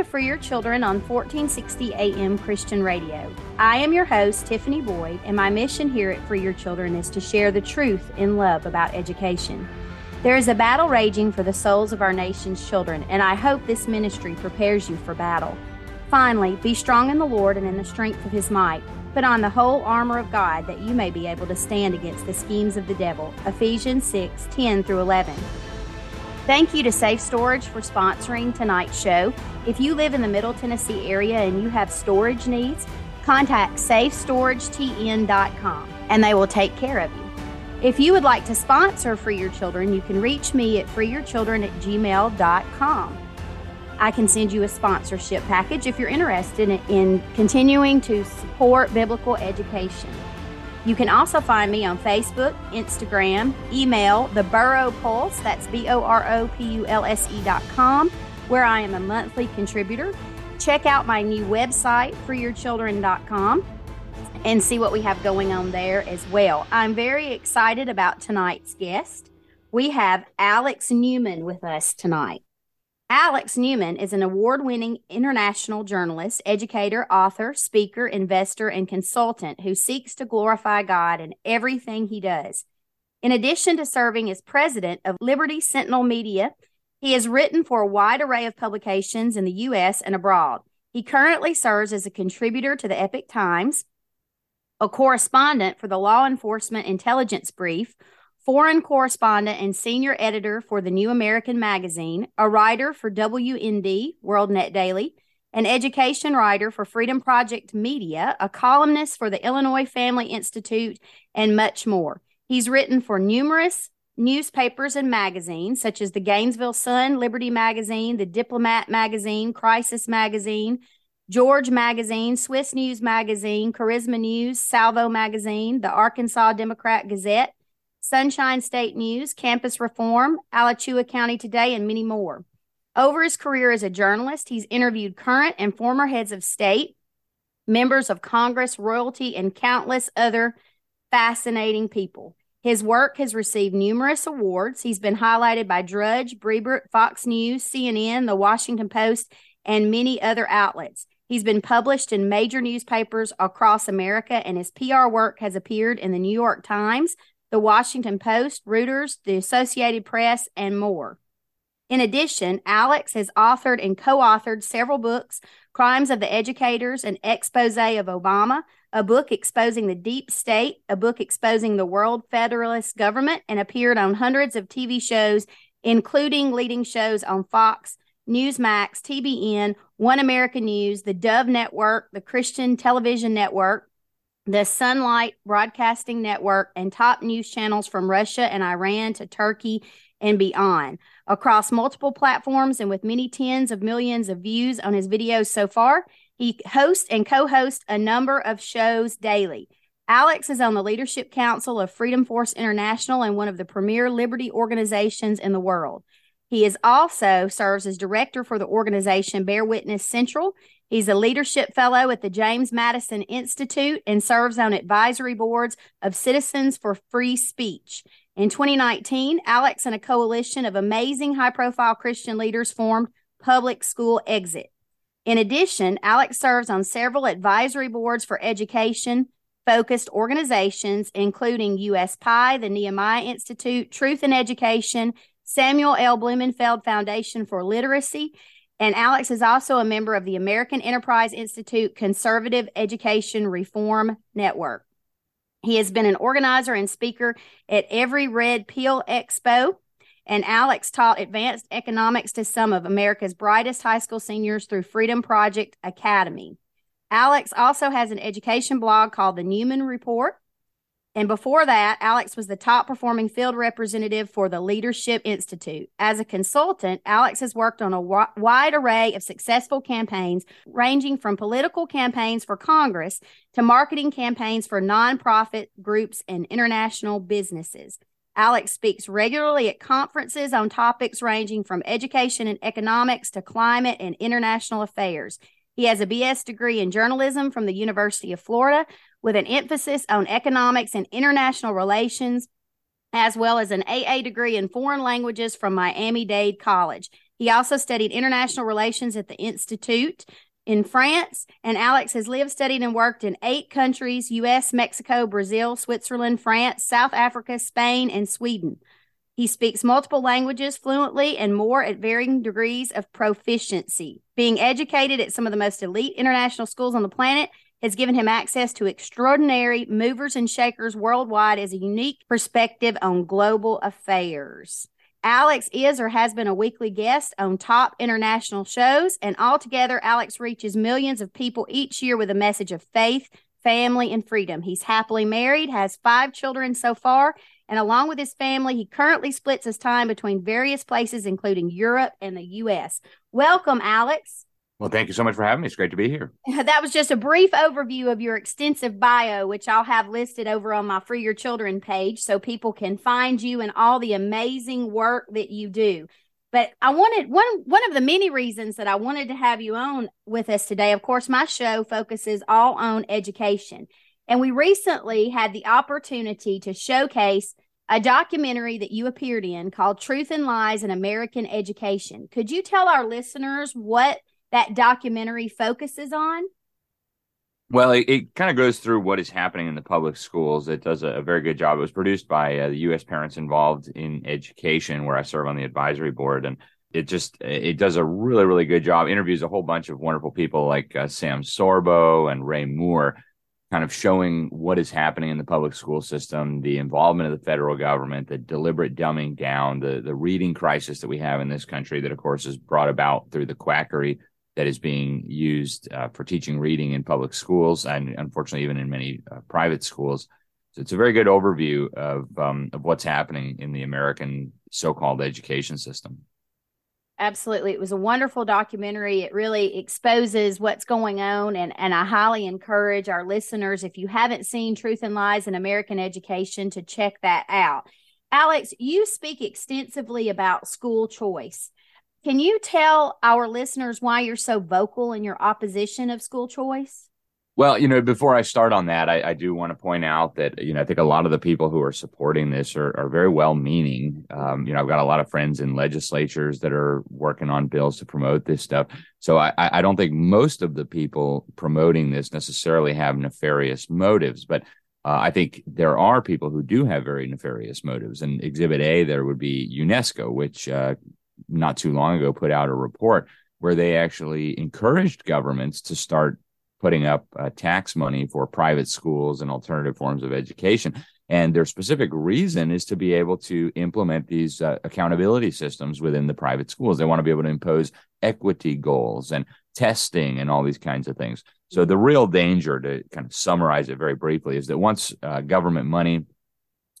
To Your Children on 1460 AM Christian Radio. I am your host, Tiffany Boyd, and my mission here at Free Your Children is to share the truth in love about education. There is a battle raging for the souls of our nation's children, and I hope this ministry prepares you for battle. Finally, be strong in the Lord and in the strength of his might. Put on the whole armor of God that you may be able to stand against the schemes of the devil. Ephesians 6 10 through 11. Thank you to Safe Storage for sponsoring tonight's show. If you live in the Middle Tennessee area and you have storage needs, contact safestoragetn.com and they will take care of you. If you would like to sponsor Free Your Children, you can reach me at freeyourchildren at gmail.com. I can send you a sponsorship package if you're interested in, in continuing to support biblical education. You can also find me on Facebook, Instagram, email, the Boro Pulse, that's B O R O P U L S E dot com, where I am a monthly contributor. Check out my new website, freeyourchildren.com, and see what we have going on there as well. I'm very excited about tonight's guest. We have Alex Newman with us tonight. Alex Newman is an award winning international journalist, educator, author, speaker, investor, and consultant who seeks to glorify God in everything he does. In addition to serving as president of Liberty Sentinel Media, he has written for a wide array of publications in the U.S. and abroad. He currently serves as a contributor to the Epoch Times, a correspondent for the Law Enforcement Intelligence Brief, foreign correspondent and senior editor for the New American Magazine, a writer for WND, World Net Daily, an education writer for Freedom Project Media, a columnist for the Illinois Family Institute, and much more. He's written for numerous newspapers and magazines such as the Gainesville Sun, Liberty Magazine, the Diplomat Magazine, Crisis Magazine, George Magazine, Swiss News Magazine, Charisma News, Salvo Magazine, the Arkansas Democrat Gazette, Sunshine State News, Campus Reform, Alachua County Today, and many more. Over his career as a journalist, he's interviewed current and former heads of state, members of Congress, royalty, and countless other fascinating people. His work has received numerous awards. He's been highlighted by Drudge, Breitbart, Fox News, CNN, The Washington Post, and many other outlets. He's been published in major newspapers across America, and his PR work has appeared in the New York Times, the Washington Post, Reuters, the Associated Press, and more. In addition, Alex has authored and co authored several books Crimes of the Educators, an expose of Obama, a book exposing the deep state, a book exposing the world federalist government, and appeared on hundreds of TV shows, including leading shows on Fox, Newsmax, TBN, One American News, the Dove Network, the Christian Television Network, the Sunlight Broadcasting Network, and top news channels from Russia and Iran to Turkey and beyond. Across multiple platforms and with many tens of millions of views on his videos so far, he hosts and co hosts a number of shows daily. Alex is on the Leadership Council of Freedom Force International and one of the premier liberty organizations in the world. He is also serves as director for the organization Bear Witness Central He's a leadership fellow at the James Madison Institute and serves on advisory boards of Citizens for Free Speech. In 2019, Alex and a coalition of amazing high profile Christian leaders formed Public School Exit. In addition, Alex serves on several advisory boards for education focused organizations, including USPI, the Nehemiah Institute, Truth in Education, Samuel L. Blumenfeld Foundation for Literacy, and Alex is also a member of the American Enterprise Institute Conservative Education Reform Network. He has been an organizer and speaker at every Red Pill Expo. And Alex taught advanced economics to some of America's brightest high school seniors through Freedom Project Academy. Alex also has an education blog called The Newman Report. And before that, Alex was the top performing field representative for the Leadership Institute. As a consultant, Alex has worked on a wide array of successful campaigns, ranging from political campaigns for Congress to marketing campaigns for nonprofit groups and international businesses. Alex speaks regularly at conferences on topics ranging from education and economics to climate and international affairs. He has a BS degree in journalism from the University of Florida, with an emphasis on economics and international relations, as well as an AA degree in foreign languages from Miami Dade College. He also studied international relations at the Institute in France, and Alex has lived, studied, and worked in eight countries US, Mexico, Brazil, Switzerland, France, South Africa, Spain, and Sweden. He speaks multiple languages fluently and more at varying degrees of proficiency. Being educated at some of the most elite international schools on the planet has given him access to extraordinary movers and shakers worldwide as a unique perspective on global affairs. Alex is or has been a weekly guest on top international shows, and altogether, Alex reaches millions of people each year with a message of faith, family, and freedom. He's happily married, has five children so far, and along with his family, he currently splits his time between various places, including Europe and the U.S. Welcome, Alex. Well, thank you so much for having me. It's great to be here. That was just a brief overview of your extensive bio, which I'll have listed over on my Free Your Children page so people can find you and all the amazing work that you do. But I wanted one one of the many reasons that I wanted to have you on with us today. Of course, my show focuses all on education. And we recently had the opportunity to showcase a documentary that you appeared in called Truth and Lies in American Education. Could you tell our listeners what that documentary focuses on? Well, it, it kind of goes through what is happening in the public schools. It does a, a very good job. It was produced by uh, the U.S. Parents Involved in Education, where I serve on the advisory board, and it just it does a really really good job. Interviews a whole bunch of wonderful people like uh, Sam Sorbo and Ray Moore, kind of showing what is happening in the public school system, the involvement of the federal government, the deliberate dumbing down, the the reading crisis that we have in this country that of course is brought about through the quackery that is being used uh, for teaching reading in public schools and unfortunately even in many uh, private schools. So it's a very good overview of um, of what's happening in the American so-called education system. Absolutely. It was a wonderful documentary. It really exposes what's going on. And, and I highly encourage our listeners, if you haven't seen Truth and Lies in American Education, to check that out. Alex, you speak extensively about school choice. Can you tell our listeners why you're so vocal in your opposition of school choice? Well, you know, before I start on that, I, I, do want to point out that, you know, I think a lot of the people who are supporting this are, are very well meaning. Um, you know, I've got a lot of friends in legislatures that are working on bills to promote this stuff. So I, I don't think most of the people promoting this necessarily have nefarious motives, but uh, I think there are people who do have very nefarious motives. And Exhibit A, there would be UNESCO, which uh, not too long ago put out a report where they actually encouraged governments to start putting up uh, tax money for private schools and alternative forms of education. And their specific reason is to be able to implement these uh, accountability systems within the private schools. They want to be able to impose equity goals and testing and all these kinds of things. So, the real danger, to kind of summarize it very briefly, is that once uh, government money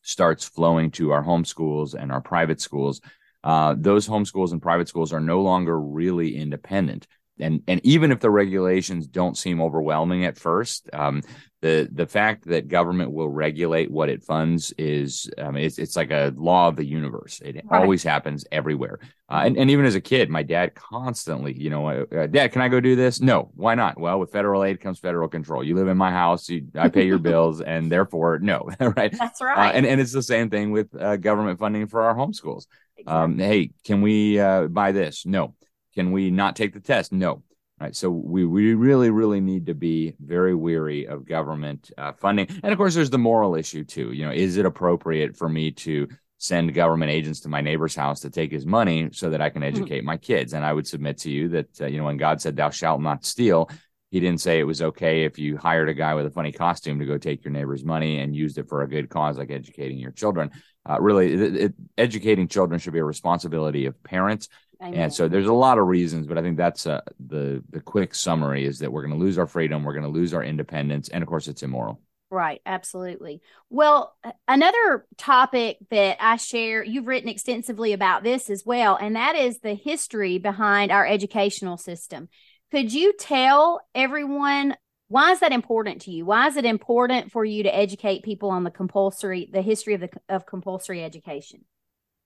starts flowing to our home schools and our private schools, uh, those homeschools and private schools are no longer really independent. And, and even if the regulations don't seem overwhelming at first, um, the the fact that government will regulate what it funds is um, it's, it's like a law of the universe. It right. always happens everywhere. Uh, and, and even as a kid, my dad constantly, you know, uh, uh, Dad, can I go do this? No, why not? Well, with federal aid comes federal control. You live in my house, you, I pay your bills, and therefore, no, right? That's right. Uh, and and it's the same thing with uh, government funding for our homeschools. Um, hey, can we uh, buy this? No. Can we not take the test? No. Right. So we, we really, really need to be very weary of government uh, funding. And of course, there's the moral issue too. You know, is it appropriate for me to send government agents to my neighbor's house to take his money so that I can mm-hmm. educate mm-hmm. my kids? And I would submit to you that, uh, you know, when God said, thou shalt not steal, he didn't say it was okay if you hired a guy with a funny costume to go take your neighbor's money and used it for a good cause like educating your children. Uh, really, it, it, educating children should be a responsibility of parents. And so there's a lot of reasons, but I think that's uh, the the quick summary is that we're going to lose our freedom, we're going to lose our independence, and of course, it's immoral. Right, absolutely. Well, another topic that I share, you've written extensively about this as well, and that is the history behind our educational system. Could you tell everyone why is that important to you? Why is it important for you to educate people on the compulsory, the history of the of compulsory education?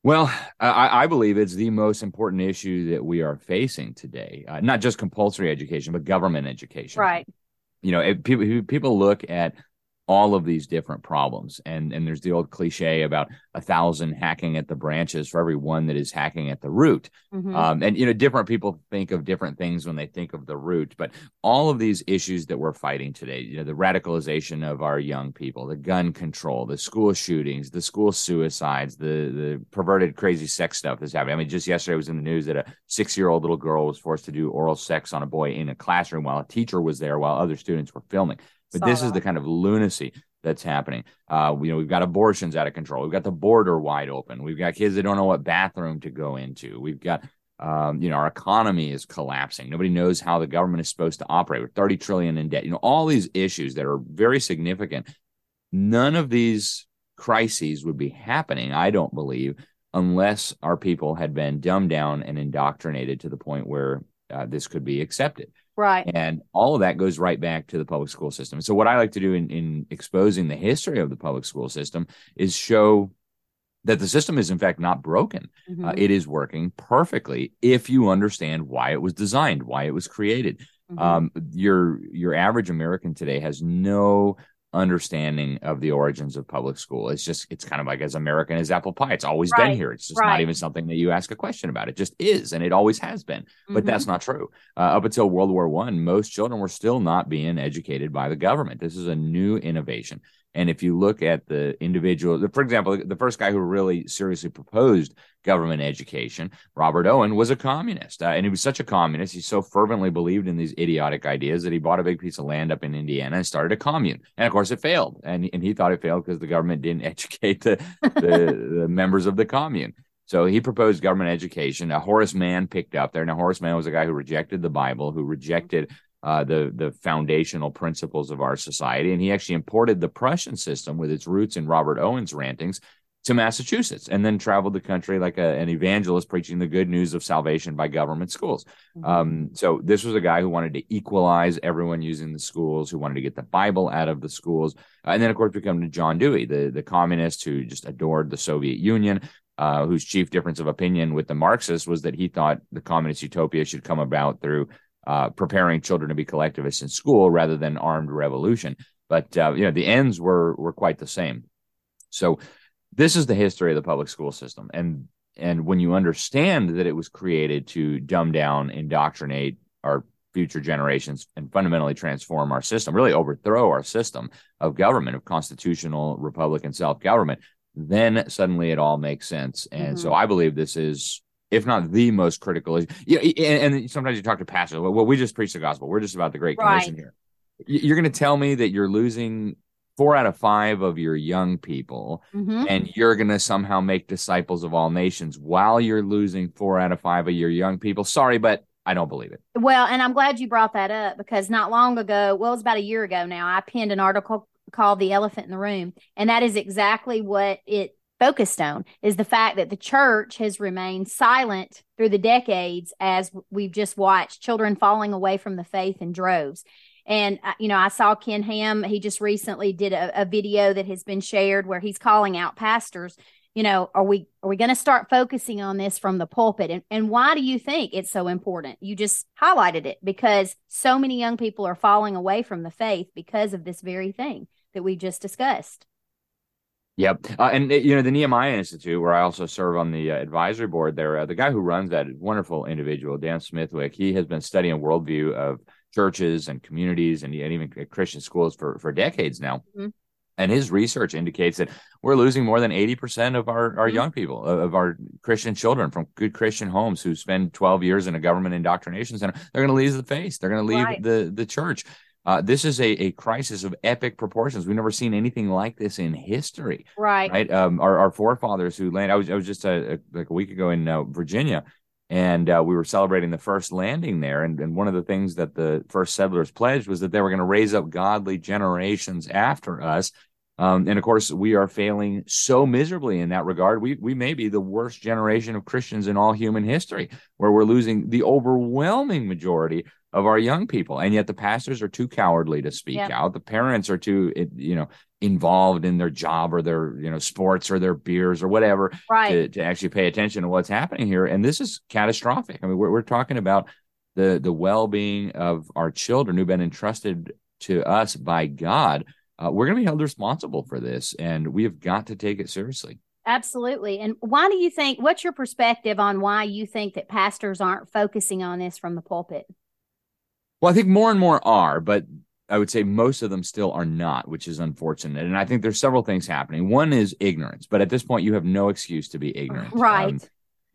Well, I, I believe it's the most important issue that we are facing today. Uh, not just compulsory education, but government education. Right. You know, it, people people look at all of these different problems. And and there's the old cliche about a thousand hacking at the branches for every one that is hacking at the root. Mm-hmm. Um, and you know, different people think of different things when they think of the root. But all of these issues that we're fighting today, you know, the radicalization of our young people, the gun control, the school shootings, the school suicides, the the perverted, crazy sex stuff that's happening. I mean, just yesterday was in the news that a six year old little girl was forced to do oral sex on a boy in a classroom while a teacher was there while other students were filming. But Saw this that. is the kind of lunacy that's happening. Uh, you know, we've got abortions out of control. We've got the border wide open. We've got kids that don't know what bathroom to go into. We've got, um, you know, our economy is collapsing. Nobody knows how the government is supposed to operate. We're 30 trillion in debt. You know, all these issues that are very significant. None of these crises would be happening, I don't believe, unless our people had been dumbed down and indoctrinated to the point where uh, this could be accepted. Right. And all of that goes right back to the public school system. So, what I like to do in, in exposing the history of the public school system is show that the system is, in fact, not broken. Uh, mm-hmm. Uh, it is working perfectly if you understand why it was designed, why it was created. Mm-hmm. Um, your your average American today has no understanding of the origins of public school. It's just it's kind of like as American as apple pie. It's always right. been here. It's just right. not even something that you ask a question about. It just is, and it always has been. But mm-hmm. that's not true. Uh, up until World War One, most children were still not being educated by the government. This is a new innovation. And if you look at the individual, for example, the first guy who really seriously proposed government education, Robert Owen, was a communist. Uh, and he was such a communist. He so fervently believed in these idiotic ideas that he bought a big piece of land up in Indiana and started a commune. And of course, it failed. And, and he thought it failed because the government didn't educate the, the, the members of the commune. So he proposed government education. Uh, Horace Mann picked up there. Now, Horace Mann was a guy who rejected the Bible, who rejected uh, the the foundational principles of our society, and he actually imported the Prussian system with its roots in Robert Owen's rantings to Massachusetts, and then traveled the country like a, an evangelist preaching the good news of salvation by government schools. Mm-hmm. Um, so this was a guy who wanted to equalize everyone using the schools, who wanted to get the Bible out of the schools, uh, and then of course we come to John Dewey, the the communist who just adored the Soviet Union. Uh, whose chief difference of opinion with the Marxists was that he thought the communist utopia should come about through uh, preparing children to be collectivists in school rather than armed revolution. But uh, you know, the ends were were quite the same. So this is the history of the public school system, and and when you understand that it was created to dumb down, indoctrinate our future generations, and fundamentally transform our system, really overthrow our system of government, of constitutional republican self government, then suddenly it all makes sense. And mm-hmm. so I believe this is if not the most critical. Yeah, and, and, sometimes you talk to pastors. Well, we just preach the gospel. We're just about the Great Commission right. here. You're going to tell me that you're losing four out of five of your young people, mm-hmm. and you're going to somehow make disciples of all nations while you're losing four out of five of your young people. Sorry, but I don't believe it. Well, and I'm glad you brought that up because not long ago, well, it was about a year ago now, I penned an article called The Elephant in the Room. And that is exactly what it focused on is the fact that the church has remained silent through the decades as we've just watched children falling away from the faith in droves. And, uh, you know, I saw Ken Ham, he just recently did a, a video that has been shared where he's calling out pastors. You know, are we are we going to start focusing on this from the pulpit? And, and why do you think it's so important? You just highlighted it because so many young people are falling away from the faith because of this very thing that we just discussed. Yep, uh, and you know the Nehemiah Institute, where I also serve on the uh, advisory board. There, uh, the guy who runs that wonderful individual, Dan Smithwick, he has been studying worldview of churches and communities and, and even Christian schools for for decades now. Mm-hmm. And his research indicates that we're losing more than 80% of our, our mm-hmm. young people, of our Christian children from good Christian homes who spend 12 years in a government indoctrination center. They're going to leave the faith. They're going to leave right. the, the church. Uh, this is a, a crisis of epic proportions. We've never seen anything like this in history. Right. Right. Um, our, our forefathers who landed, I was, I was just a, uh, a, like a week ago in uh, Virginia and uh, we were celebrating the first landing there. And, and one of the things that the first settlers pledged was that they were going to raise up godly generations after us. Um, and of course, we are failing so miserably in that regard. We we may be the worst generation of Christians in all human history, where we're losing the overwhelming majority of our young people and yet the pastors are too cowardly to speak yep. out the parents are too you know involved in their job or their you know sports or their beers or whatever right. to, to actually pay attention to what's happening here and this is catastrophic i mean we're, we're talking about the the well-being of our children who've been entrusted to us by god uh, we're going to be held responsible for this, and we have got to take it seriously. Absolutely. And why do you think, what's your perspective on why you think that pastors aren't focusing on this from the pulpit? Well, I think more and more are, but I would say most of them still are not, which is unfortunate. And I think there's several things happening. One is ignorance, but at this point, you have no excuse to be ignorant. Right. Um,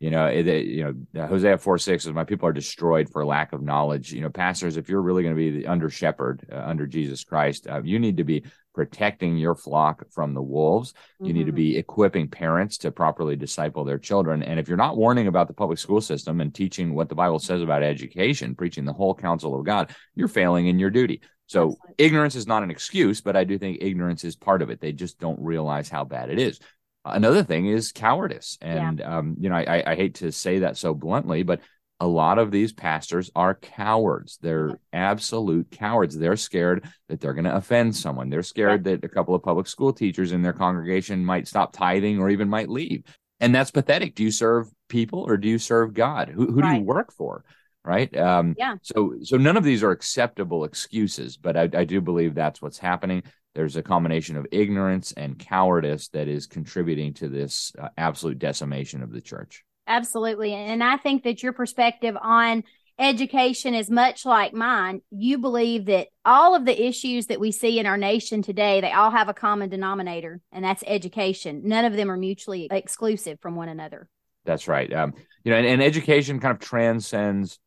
you know, it, it, you know, Hosea four six is my people are destroyed for lack of knowledge. You know, pastors, if you're really going to be the under shepherd uh, under Jesus Christ, uh, you need to be protecting your flock from the wolves. You mm-hmm. need to be mm-hmm. equipping parents to properly disciple their children. And if you're not warning about the public school system and teaching what the Bible says about education, preaching the whole counsel of God, you're failing in your duty. So Absolutely. ignorance is not an excuse, but I do think ignorance is part of it. They just don't realize how bad it is. Another thing is cowardice. And, yeah. um, you know, I, I hate to say that so bluntly, but a lot of these pastors are cowards. They're absolute cowards. They're scared that they're going to offend someone. They're scared that a couple of public school teachers in their congregation might stop tithing or even might leave. And that's pathetic. Do you serve people or do you serve God? Who, who right. do you work for? Right. Um, yeah. So, so none of these are acceptable excuses, but I, I do believe that's what's happening there's a combination of ignorance and cowardice that is contributing to this uh, absolute decimation of the church. Absolutely. And I think that your perspective on education is much like mine. You believe that all of the issues that we see in our nation today, they all have a common denominator, and that's education. None of them are mutually exclusive from one another. That's right. Um, you know, and, and education kind of transcends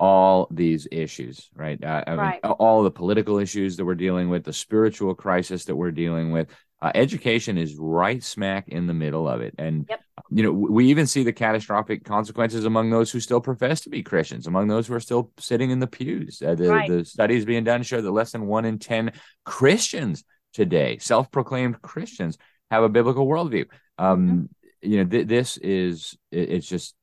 all these issues, right? Uh, I right. Mean, all the political issues that we're dealing with, the spiritual crisis that we're dealing with. Uh, education is right smack in the middle of it. And, yep. you know, we even see the catastrophic consequences among those who still profess to be Christians, among those who are still sitting in the pews. Uh, the, right. the studies being done show that less than one in 10 Christians today, self proclaimed Christians, have a biblical worldview. Um, mm-hmm. You know, th- this is, it, it's just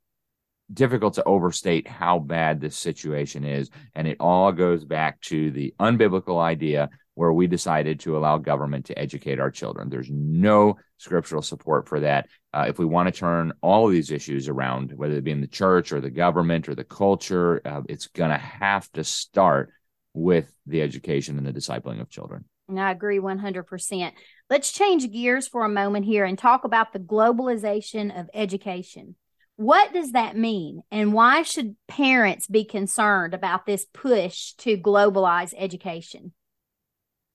difficult to overstate how bad this situation is. And it all goes back to the unbiblical idea where we decided to allow government to educate our children. There's no scriptural support for that. Uh, if we want to turn all of these issues around, whether it be in the church or the government or the culture, uh, it's going to have to start with the education and the discipling of children. And I agree 100%. Let's change gears for a moment here and talk about the globalization of education. What does that mean? And why should parents be concerned about this push to globalize education?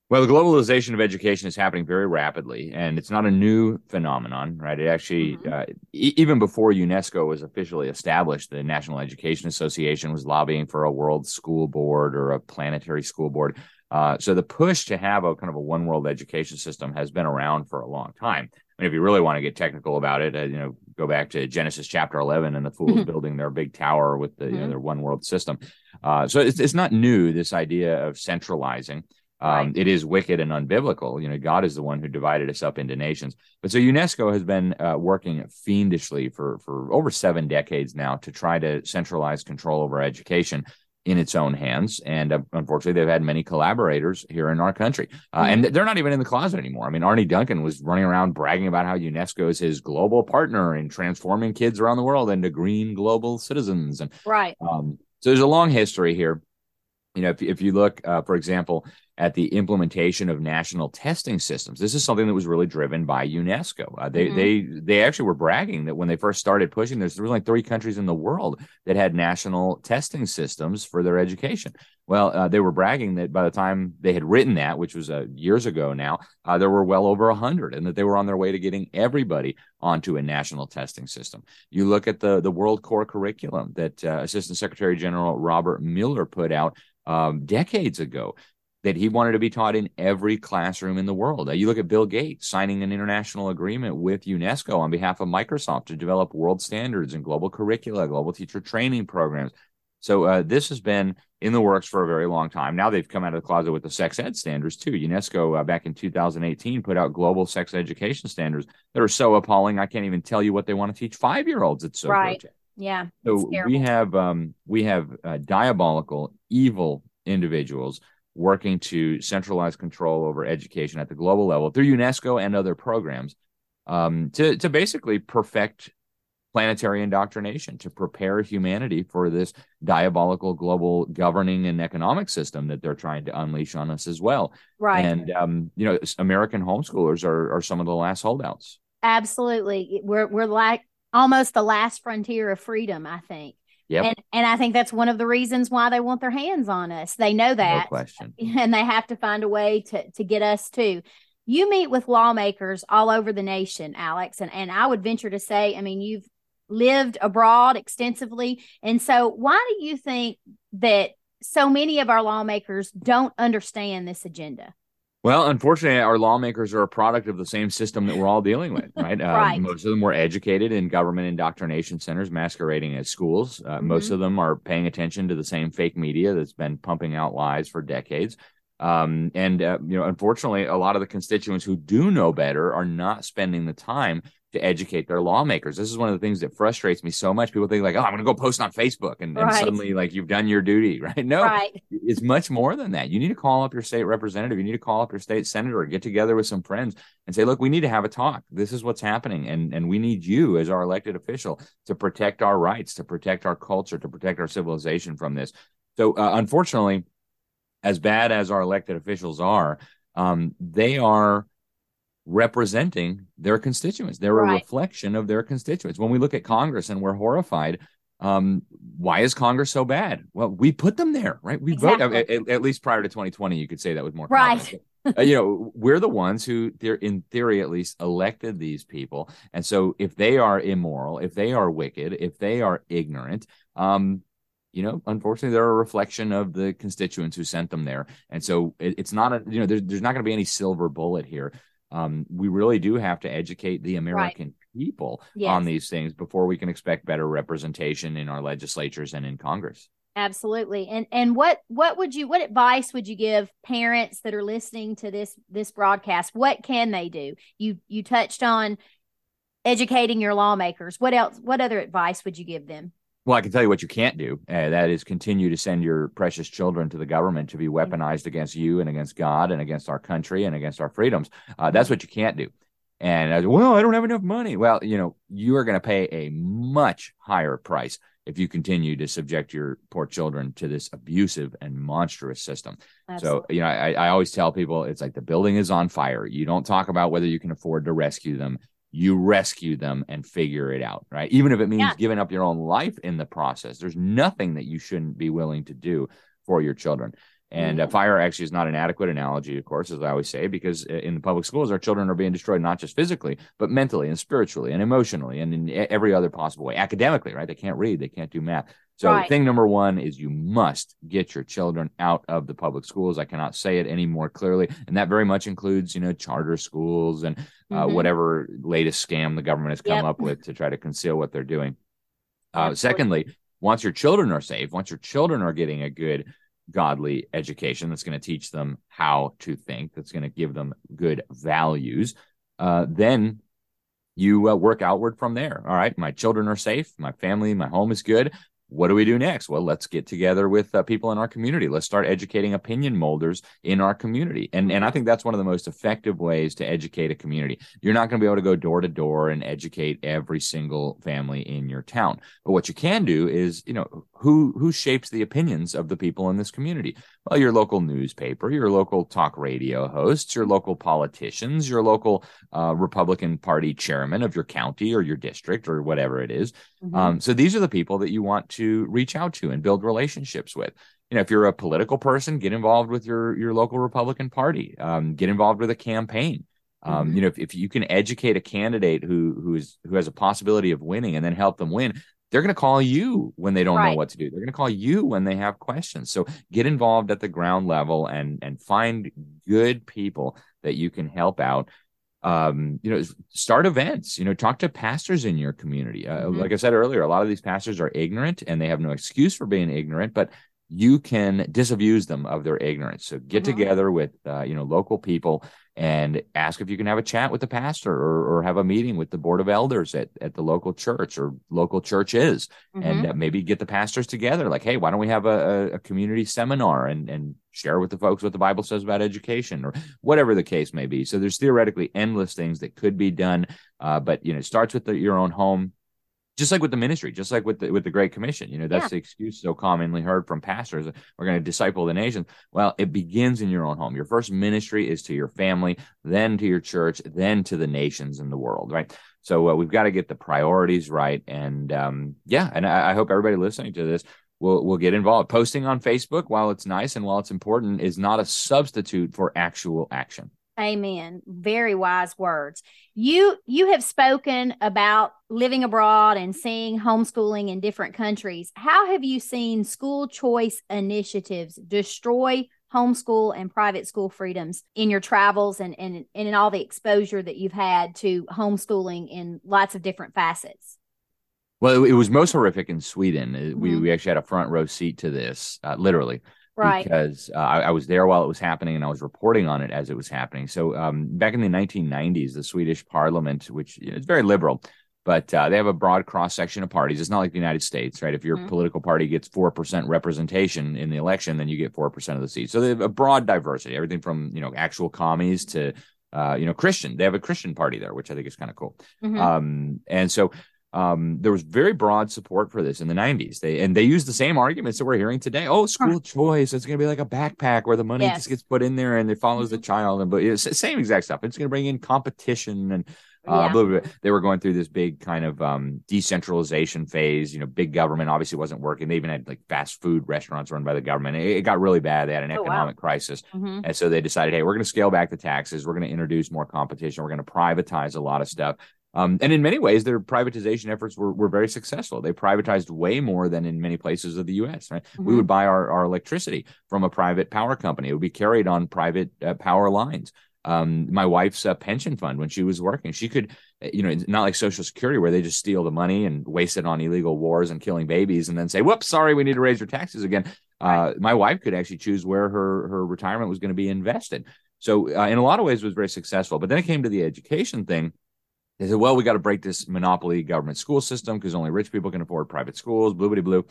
Well, the globalization of education is happening very rapidly, and it's not a new phenomenon, right? It actually, mm-hmm. uh, e- even before UNESCO was officially established, the National Education Association was lobbying for a world school board or a planetary school board. Uh, so the push to have a kind of a one world education system has been around for a long time. I mean, if you really want to get technical about it, uh, you know, go back to Genesis chapter 11 and the fools mm-hmm. building their big tower with the, mm-hmm. you know, mm-hmm. their one world system. Uh, so it's, it's not new, this idea of centralizing. Um, right. It is wicked and unbiblical. You know, God is the one who divided us up into nations. But so UNESCO has been uh, working fiendishly for for over seven decades now to try to centralize control over education in its own hands. And uh, unfortunately, they've had many collaborators here in our country. Uh. And they're not even in the closet anymore. I mean, Arne Duncan was running around bragging about how UNESCO is his global partner in transforming kids around the world into green global citizens. And right. Um, so there's a long history here. You know, if, if you look, uh, for example, at the implementation of national testing systems. This is something that was really driven by UNESCO. Uh, they mm-hmm. they they actually were bragging that when they first started pushing, there's there was only three countries in the world that had national testing systems for their education. Well, uh, they were bragging that by the time they had written that, which was uh, years ago now, uh, there were well over a hundred, and that they were on their way to getting everybody onto a national testing system. You look at the the World Core curriculum that uh, Assistant Secretary General Robert Muller put out um, decades ago that he wanted to be taught in every classroom in the world. You look at Bill Gates signing an international agreement with UNESCO on behalf of Microsoft to develop world standards and global curricula, global teacher training programs. So uh, this has been in the works for a very long time. Now they've come out of the closet with the sex ed standards too. UNESCO uh, back in 2018 put out global sex education standards that are so appalling I can't even tell you what they want to teach five year olds. It's so right. Yeah. So we have um, we have uh, diabolical, evil individuals working to centralize control over education at the global level through UNESCO and other programs um, to to basically perfect planetary indoctrination to prepare humanity for this diabolical global governing and economic system that they're trying to unleash on us as well. Right. And um, you know, American homeschoolers are are some of the last holdouts. Absolutely. We're we're like almost the last frontier of freedom, I think. Yep. And and I think that's one of the reasons why they want their hands on us. They know that. No question. And they have to find a way to to get us too. You meet with lawmakers all over the nation, Alex, and, and I would venture to say, I mean, you've lived abroad extensively. And so, why do you think that so many of our lawmakers don't understand this agenda? Well, unfortunately, our lawmakers are a product of the same system that we're all dealing with, right? Uh, right. Most of them were educated in government indoctrination centers masquerading as schools. Uh, mm-hmm. Most of them are paying attention to the same fake media that's been pumping out lies for decades. Um, and, uh, you know, unfortunately, a lot of the constituents who do know better are not spending the time to educate their lawmakers. This is one of the things that frustrates me so much. People think like, "Oh, I'm going to go post on Facebook," and, right. and, suddenly, like, you've done your duty, right? No, right. it's much more than that. You need to call up your state representative. You need to call up your state senator. Get together with some friends and say, "Look, we need to have a talk. This is what's happening, and and we need you as our elected official to protect our rights, to protect our culture, to protect our civilization from this." So, uh, unfortunately, as bad as our elected officials are, um, they are representing their constituents. They're right. a reflection of their constituents. When we look at Congress and we're horrified, um, why is Congress so bad? Well, we put them there, right? We exactly. vote at, at, least prior to 2020. You could say that with more right. uh, you know, we're the ones who, they're in theory at least, elected these people, and so if they are immoral, if they are wicked, if they are ignorant, um, you know, unfortunately, they're a reflection of the constituents who sent them there, and so it, it's not a, you know, there's there's not going to be any silver bullet here um, we really do have to educate the American right. people yes. on these things before we can expect better representation in our legislatures and in Congress. Absolutely. And and what what would you what advice would you give parents that are listening to this this broadcast? What can they do? You you touched on educating your lawmakers. What else what other advice would you give them? Well, I can tell you what you can't do. Uh, that is continue to send your precious children to the government to be mm-hmm. weaponized against you and against God and against our country and against our freedoms. Uh, that's what you can't do. And I was, well, I don't have enough money. Well, you know, you are going to pay a much higher price if you continue to subject your poor children to this abusive and monstrous system. Absolutely. So, you know, I, I always tell people it's like the building is on fire. You don't talk about whether you can afford to rescue them you rescue them and figure it out, right? Even if it means yeah. giving up your own life in the process, there's nothing that you shouldn't be willing to do for your children. And mm-hmm. fire actually is not an adequate analogy, of course, as I always say, because in the public schools, our children are being destroyed not just physically, but mentally and spiritually and emotionally and in every other possible way. Academically, right? They can't read, they can't do math. So, right. thing number one is you must get your children out of the public schools. I cannot say it any more clearly, and that very much includes, you know, charter schools and uh, mm-hmm. whatever latest scam the government has come yep. up with to try to conceal what they're doing. Uh, secondly, once your children are safe, once your children are getting a good godly education that's going to teach them how to think, that's going to give them good values, uh, then you uh, work outward from there. All right, my children are safe, my family, my home is good what do we do next? Well, let's get together with uh, people in our community. Let's start educating opinion molders in our community. And and I think that's one of the most effective ways to educate a community. You're not going to be able to go door to door and educate every single family in your town. But what you can do is, you know, who who shapes the opinions of the people in this community? Well, your local newspaper, your local talk radio hosts, your local politicians, your local uh, Republican Party chairman of your county or your district or whatever it is. Mm-hmm. Um, so these are the people that you want to reach out to and build relationships with. You know, if you're a political person, get involved with your your local Republican Party. Um, get involved with a campaign. Um, mm-hmm. You know, if, if you can educate a candidate who who is who has a possibility of winning and then help them win, they're going to call you when they don't right. know what to do. They're going to call you when they have questions. So get involved at the ground level and and find good people that you can help out. Um, you know, start events. You know, talk to pastors in your community. Uh, mm-hmm. Like I said earlier, a lot of these pastors are ignorant and they have no excuse for being ignorant, but you can disabuse them of their ignorance. So get mm-hmm. together with uh, you know local people and ask if you can have a chat with the pastor or, or have a meeting with the board of elders at, at the local church or local churches mm-hmm. and uh, maybe get the pastors together like hey why don't we have a, a, community seminar and and share with the folks what the bible says about education or whatever the case may be so there's theoretically endless things that could be done uh, but you know it starts with the, your own home just like with the ministry, just like with the with the Great Commission. You know, that's yeah. the excuse so commonly heard from pastors. We're going to disciple the nations. Well, it begins in your own home. Your first ministry is to your family, then to your church, then to the nations in the world, right? So uh, we've got to get the priorities right. And um, yeah, and I, I hope everybody listening to this will will get involved. Posting on Facebook, while it's nice and while it's important, is not a substitute for actual action. Amen. Very wise words. You you have spoken about living abroad and seeing homeschooling in different countries. How have you seen school choice initiatives destroy homeschool and private school freedoms in your travels and, and, and in all the exposure that you've had to homeschooling in lots of different facets? Well, it was most horrific in Sweden. Mm-hmm. We, we actually had a front row seat to this, uh, literally right. because uh, I, I, was there while it was happening and i was reporting on it as it was happening. So um, back in the 1990s the swedish parliament which you know, is very liberal but uh, they have a broad cross section of parties. It's not like the united states right? If your mm-hmm. political party gets 4% representation in the election then you get 4% of the seats so they have a broad diversity everything from you know actual commies to uh, you know christian. They have a christian party there which i think is kind of cool. Mm-hmm. um, and so um, there was very broad support for this in the 90s. They and they used the same arguments that we're hearing today. Oh, school choice. It's going to be like a backpack where the money yes. just gets put in there and it follows the mm-hmm. child. And but it's the same exact stuff. It's going to bring in competition and uh, yeah. blah, blah, blah. they were going through this big kind of um, decentralization phase. You know, big government obviously wasn't working. They even had like fast food restaurants run by the government. It, it got really bad. They had an oh, economic wow. crisis, mm-hmm. and so they decided, hey, we're going to scale back the taxes. We're going to introduce more competition. We're going to privatize a lot of stuff. Um, and in many ways, their privatization efforts were, were very successful. They privatized way more than in many places of the U.S. Right? Mm-hmm. We would buy our, our electricity from a private power company. It would be carried on private uh, power lines. Um, my wife's uh, pension fund when she was working, she could, uh, you know, not like Social Security where they just steal the money and waste it on illegal wars and killing babies, and then say, "Whoops, sorry, we need to raise your taxes again." Uh, my wife could actually choose where her her retirement was going to be invested. So, uh, in a lot of ways, was very successful. But then it came to the education thing they said, well, we got to break this monopoly government school system because only rich people can afford private schools, blue, blue, blue.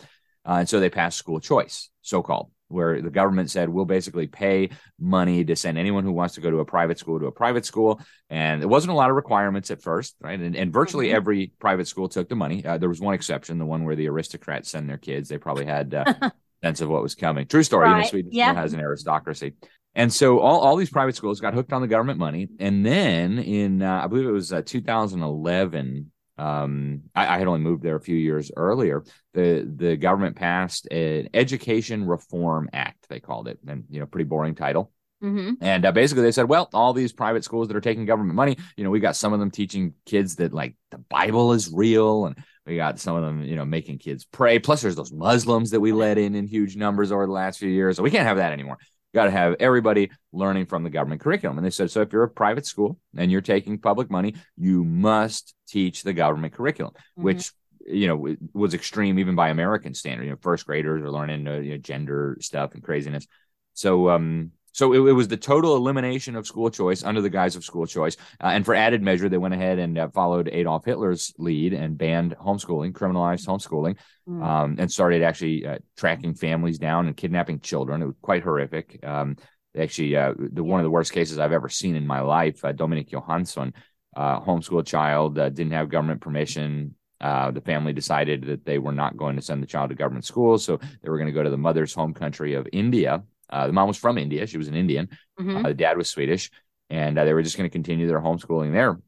Uh, and so they passed school choice, so called, where the government said, we'll basically pay money to send anyone who wants to go to a private school to a private school. And it wasn't a lot of requirements at first, right? And, and virtually mm-hmm. every private school took the money. Uh, there was one exception, the one where the aristocrats send their kids. They probably had uh, sense of what was coming. True story. Right. You know, Sweden yeah. has an aristocracy. And so all, all these private schools got hooked on the government money. And then in, uh, I believe it was uh, 2011, um, I, I, had only moved there a few years earlier. The the government passed an Education Reform Act, they called it, and you know, pretty boring title. Mm-hmm. And uh, basically, they said, well, all these private schools that are taking government money, you know, we got some of them teaching kids that like the Bible is real, and we got some of them, you know, making kids pray. Plus, there's those Muslims that we let in in huge numbers over the last few years. So we can't have that anymore got to have everybody learning from the government curriculum. And they said, so if you're a private school and you're taking public money, you must teach the government curriculum, mm-hmm. which you know was extreme even by American standard. You know, first graders are learning uh, you know, gender stuff and craziness. So um, so it, it, was the total elimination of school choice under the guise of school choice. Uh, and for added measure, they went ahead and uh, followed Adolf Hitler's lead and banned homeschooling, criminalized homeschooling, mm. um, and started actually uh, tracking families down and kidnapping children. It was quite horrific. Um, actually, uh, the one of the worst cases I've ever seen in my life, uh, Domenic Johansson, uh, homeschool child, didn't have government permission. the family decided that they were not going to send the child to government schools, so they were going to go to the mother's home country of India uh, the mom was from India; she was an Indian. Mm-hmm. Uh, the dad was Swedish, and uh, they were just going to continue their homeschooling there.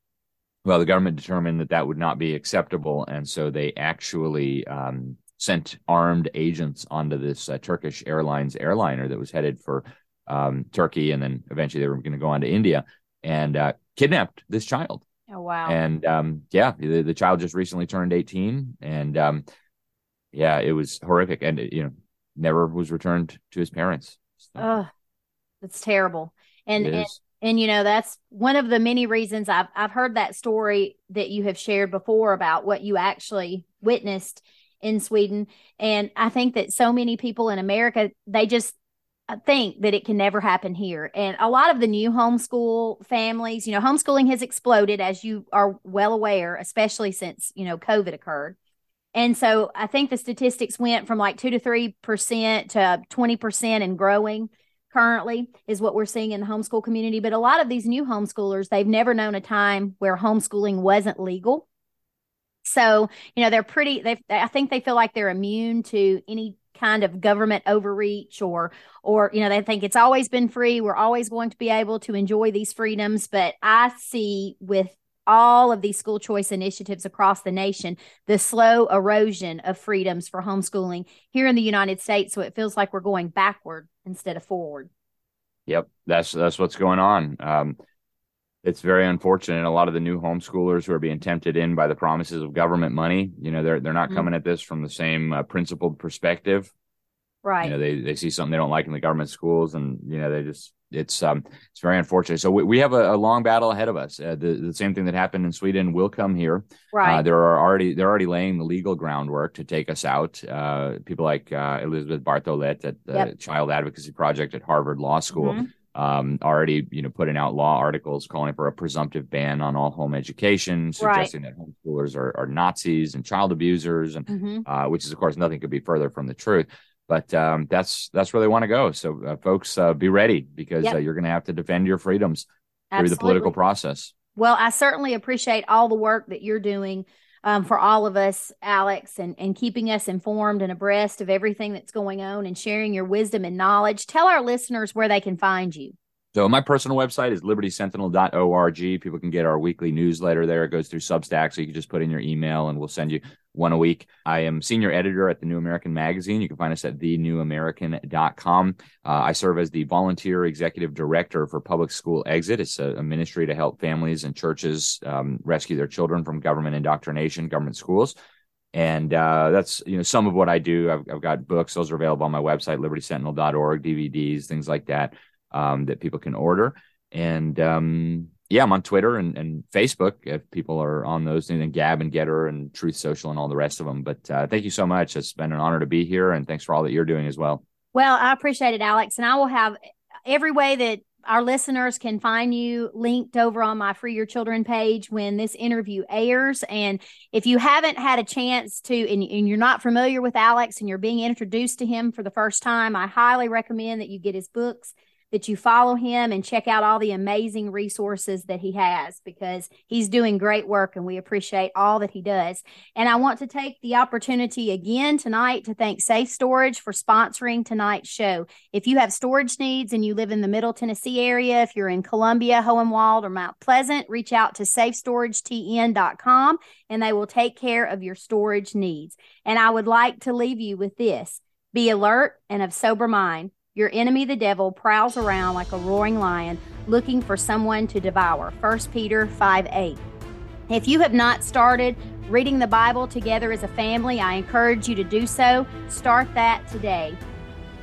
Well, the government determined that that would not be acceptable, and so they actually um, sent armed agents onto this uh, Turkish Airlines airliner that was headed for um, Turkey, and then eventually they were going to go on to India and uh, kidnapped this child. Oh wow! And um, yeah, the, the, child just recently turned eighteen, and um, yeah, it was horrific, and you know, never was returned to his parents. Oh, that's terrible. And, and and you know that's one of the many reasons I've I've heard that story that you have shared before about what you actually witnessed in Sweden. And I think that so many people in America they just uh, think that it can never happen here. And a lot of the new homeschool families, you know, homeschooling has exploded as you are well aware, especially since, you know, COVID occurred. And so I think the statistics went from like two to three percent to 20% and growing currently is what we're seeing in the homeschool community. But a lot of these new homeschoolers, they've never known a time where homeschooling wasn't legal. So, you know, they're pretty, they, I think they feel like they're immune to any kind of government overreach or or you know they think it's always been free we're always going to be able to enjoy these freedoms but i see with all of these school choice initiatives across the nation the slow erosion of freedoms for homeschooling here in the united states so it feels like we're going backward instead of forward yep that's that's what's going on um, it's very unfortunate. A lot of the new homeschoolers who are being tempted in by the promises of government money, you know, they're they're not mm-hmm. coming at this from the same uh, principled perspective. Right. You know, they they see something they don't like in the government schools, and you know, they just it's um it's very unfortunate. So we, we have a, a long battle ahead of us. Uh, the the same thing that happened in Sweden will come here. Right. Uh, there are already they're already laying the legal groundwork to take us out. Uh, people like uh, Elizabeth Bartholet at the yep. Child Advocacy Project at Harvard Law School. Mm-hmm um, already, you know, putting out law articles calling for a presumptive ban on all home education, suggesting right. that homeschoolers are, are Nazis and child abusers, and mm-hmm. uh, which is, of course, nothing could be further from the truth. But um, that's that's where they want to go. So, uh, folks, uh, be ready because yep. Uh, you're going to have to defend your freedoms Absolutely. through the political process. Well, I certainly appreciate all the work that you're doing um, for all of us, Alex, and, and keeping us informed and abreast of everything that's going on and sharing your wisdom and knowledge. Tell our listeners where they can find you. So my personal website is libertysentinel.org. People can get our weekly newsletter there. It goes through Substack, so you can just put in your email and we'll send you one a week. I am senior editor at the New American Magazine. You can find us at thenewamerican.com. Uh, I serve as the volunteer executive director for Public School Exit. It's a, a ministry to help families and churches um, rescue their children from government indoctrination, government schools. And uh, that's you know some of what I do. I've, I've got books; those are available on my website, libertysentinel.org, DVDs, things like that um, that people can order. And um, yeah, I'm on Twitter and, and Facebook if people are on those, and then Gab and GETTR and Truth Social and all the rest of them. But uh, thank you so much. It's been an honor to be here, and thanks for all that you're doing as well. Well, I appreciate it, Alex, and I will have every way that our listeners can find you linked over on my Free Your Children page when this interview airs. And if you haven't had a chance to, and, and, you're not familiar with Alex and you're being introduced to him for the first time, I highly recommend that you get his books that you follow him and check out all the amazing resources that he has because he's doing great work and we appreciate all that he does. And I want to take the opportunity again tonight to thank Safe Storage for sponsoring tonight's show. If you have storage needs and you live in the Middle Tennessee area, if you're in Columbia, Hohenwald, or Mount Pleasant, reach out to safestoragetn.com and they will take care of your storage needs. And I would like to leave you with this. Be alert and of sober mind. Your enemy, the devil, prowls around like a roaring lion looking for someone to devour. 1 Peter 5 8. If you have not started reading the Bible together as a family, I encourage you to do so. Start that today.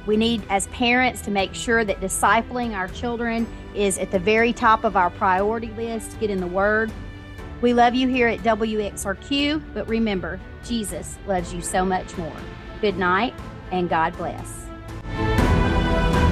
We need, as parents, to make sure that discipling our children is at the very top of our priority list. Get in the Word. We love you here at WXRQ, but remember, Jesus loves you so much more. Good night, and God bless. Bye.